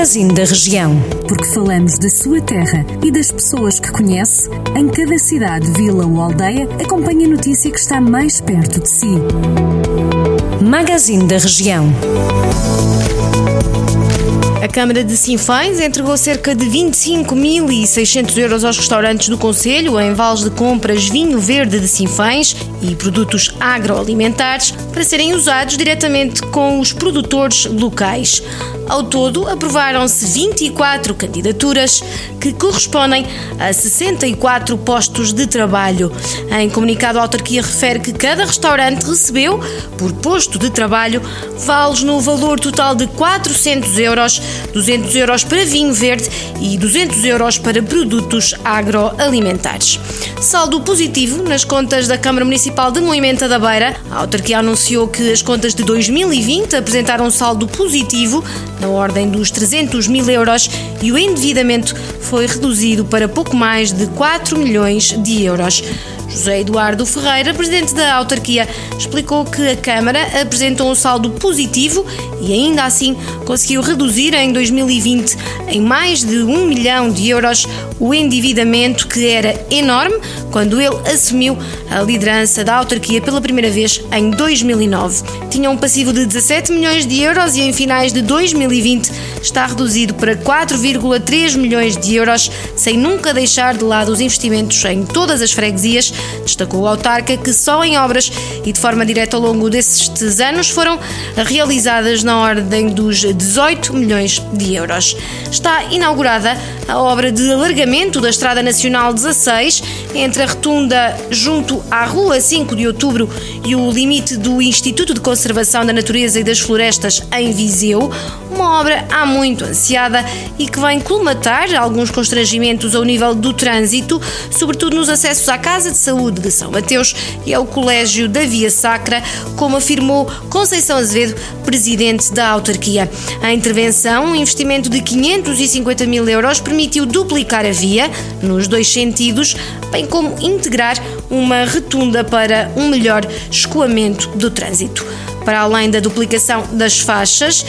Magazine da Região. Porque falamos da sua terra e das pessoas que conhece, em cada cidade, vila ou aldeia, acompanhe a notícia que está mais perto de si. Magazine da Região. A Câmara de Sinfães entregou cerca de 25.600 euros aos restaurantes do Conselho em vales de compras vinho verde de Sinfães e produtos agroalimentares para serem usados diretamente com os produtores locais. Ao todo, aprovaram-se 24 candidaturas que correspondem a 64 postos de trabalho. Em comunicado, a autarquia refere que cada restaurante recebeu, por posto de trabalho, vales no valor total de 400 euros, 200 euros para vinho verde e 200 euros para produtos agroalimentares. Saldo positivo nas contas da Câmara Municipal de Moimenta da Beira. A autarquia anunciou que as contas de 2020 apresentaram um saldo positivo na ordem dos 300 mil euros e o endividamento foi reduzido para pouco mais de 4 milhões de euros. José Eduardo Ferreira, presidente da autarquia, explicou que a Câmara apresentou um saldo positivo e ainda assim conseguiu reduzir em 2020 em mais de um milhão de euros o endividamento que era enorme quando ele assumiu a liderança da autarquia pela primeira vez em 2009. Tinha um passivo de 17 milhões de euros e em finais de 2020 está reduzido para 4,3 milhões de euros, sem nunca deixar de lado os investimentos em todas as freguesias Destacou o autarca que só em obras e de forma direta ao longo destes anos foram realizadas na ordem dos 18 milhões de euros. Está inaugurada a obra de alargamento da Estrada Nacional 16 entre a rotunda junto à Rua 5 de Outubro e o limite do Instituto de Conservação da Natureza e das Florestas em Viseu, uma obra há muito ansiada e que vem colmatar alguns constrangimentos ao nível do trânsito, sobretudo nos acessos à Casa de Saúde de São Mateus e ao Colégio da Via Sacra, como afirmou Conceição Azevedo, presidente da autarquia. A intervenção, um investimento de 550 mil euros, permitiu duplicar a via, nos dois sentidos, bem como integrar uma retunda para um melhor escoamento do trânsito. Para além da duplicação das faixas uh,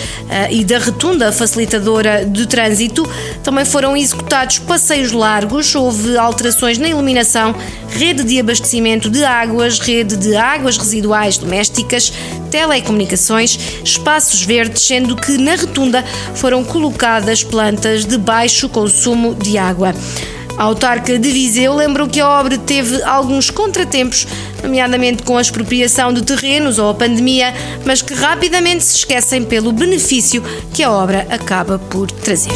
e da retunda facilitadora de trânsito, também foram executados passeios largos, houve alterações na iluminação, rede de abastecimento de águas, rede de águas residuais domésticas, telecomunicações, espaços verdes, sendo que na retunda foram colocadas plantas de baixo consumo de água. A autarca de Viseu lembrou que a obra teve alguns contratempos, nomeadamente com a expropriação de terrenos ou a pandemia, mas que rapidamente se esquecem pelo benefício que a obra acaba por trazer.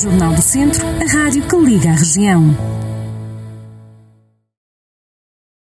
Jornal do Centro, a rádio que liga a região.